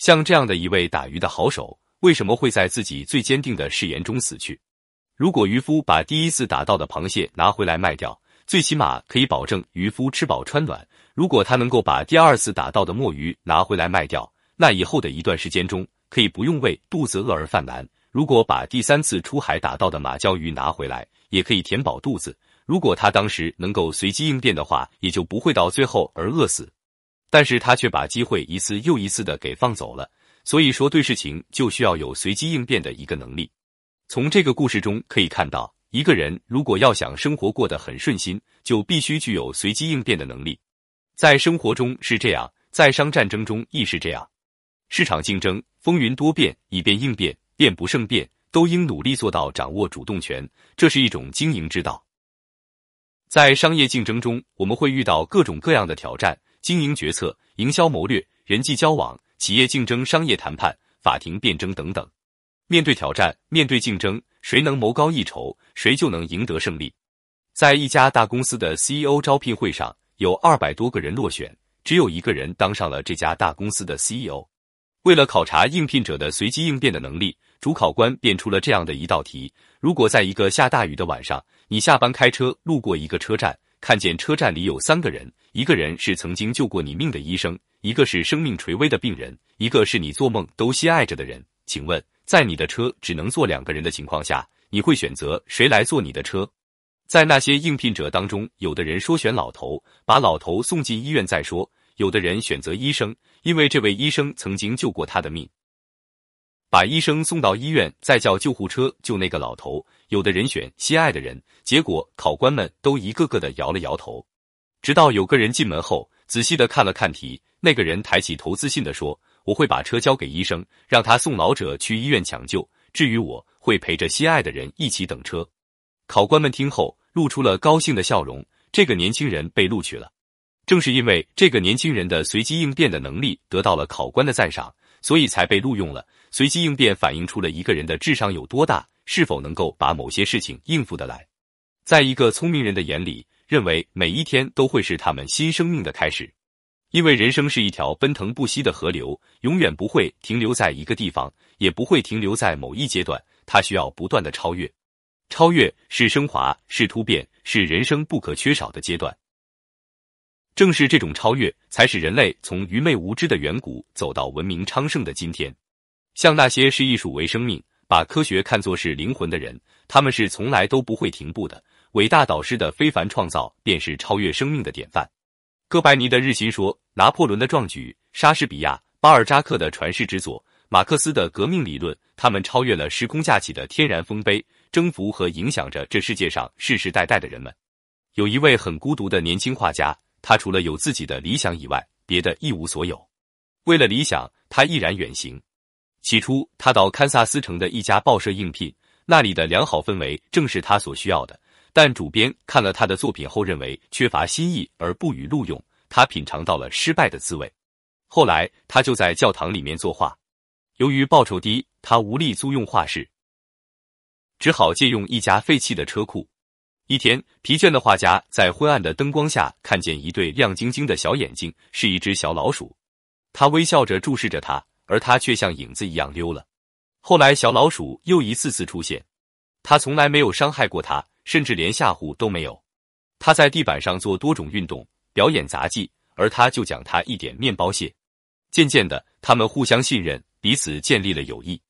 像这样的一位打鱼的好手，为什么会在自己最坚定的誓言中死去？如果渔夫把第一次打到的螃蟹拿回来卖掉，最起码可以保证渔夫吃饱穿暖。如果他能够把第二次打到的墨鱼拿回来卖掉，那以后的一段时间中可以不用为肚子饿而犯难。如果把第三次出海打到的马鲛鱼拿回来，也可以填饱肚子。如果他当时能够随机应变的话，也就不会到最后而饿死。但是他却把机会一次又一次的给放走了。所以说，对事情就需要有随机应变的一个能力。从这个故事中可以看到，一个人如果要想生活过得很顺心，就必须具有随机应变的能力。在生活中是这样，在商战争中亦是这样。市场竞争风云多变，以变应变，变不胜变，都应努力做到掌握主动权，这是一种经营之道。在商业竞争中，我们会遇到各种各样的挑战：经营决策、营销谋略、人际交往、企业竞争、商业谈判、法庭辩证等等。面对挑战，面对竞争，谁能谋高一筹，谁就能赢得胜利。在一家大公司的 CEO 招聘会上。有二百多个人落选，只有一个人当上了这家大公司的 CEO。为了考察应聘者的随机应变的能力，主考官便出了这样的一道题：如果在一个下大雨的晚上，你下班开车路过一个车站，看见车站里有三个人，一个人是曾经救过你命的医生，一个是生命垂危的病人，一个是你做梦都心爱着的人，请问，在你的车只能坐两个人的情况下，你会选择谁来坐你的车？在那些应聘者当中，有的人说选老头，把老头送进医院再说；有的人选择医生，因为这位医生曾经救过他的命，把医生送到医院，再叫救护车救那个老头。有的人选心爱的人，结果考官们都一个个的摇了摇头。直到有个人进门后，仔细的看了看题，那个人抬起头，自信的说：“我会把车交给医生，让他送老者去医院抢救。至于我，会陪着心爱的人一起等车。”考官们听后。露出了高兴的笑容。这个年轻人被录取了，正是因为这个年轻人的随机应变的能力得到了考官的赞赏，所以才被录用了。随机应变反映出了一个人的智商有多大，是否能够把某些事情应付得来。在一个聪明人的眼里，认为每一天都会是他们新生命的开始，因为人生是一条奔腾不息的河流，永远不会停留在一个地方，也不会停留在某一阶段，它需要不断的超越。超越是升华，是突变，是人生不可缺少的阶段。正是这种超越，才使人类从愚昧无知的远古走到文明昌盛的今天。像那些视艺术为生命、把科学看作是灵魂的人，他们是从来都不会停步的。伟大导师的非凡创造，便是超越生命的典范。哥白尼的日心说，拿破仑的壮举，莎士比亚、巴尔扎克的传世之作，马克思的革命理论，他们超越了时空架起的天然丰碑。征服和影响着这世界上世世代代的人们。有一位很孤独的年轻画家，他除了有自己的理想以外，别的一无所有。为了理想，他毅然远行。起初，他到堪萨斯城的一家报社应聘，那里的良好氛围正是他所需要的。但主编看了他的作品后，认为缺乏新意而不予录用。他品尝到了失败的滋味。后来，他就在教堂里面作画。由于报酬低，他无力租用画室。只好借用一家废弃的车库。一天，疲倦的画家在昏暗的灯光下看见一对亮晶晶的小眼睛，是一只小老鼠。他微笑着注视着他，而他却像影子一样溜了。后来，小老鼠又一次次出现，他从来没有伤害过他，甚至连吓唬都没有。他在地板上做多种运动，表演杂技，而他就讲他一点面包屑。渐渐的，他们互相信任，彼此建立了友谊。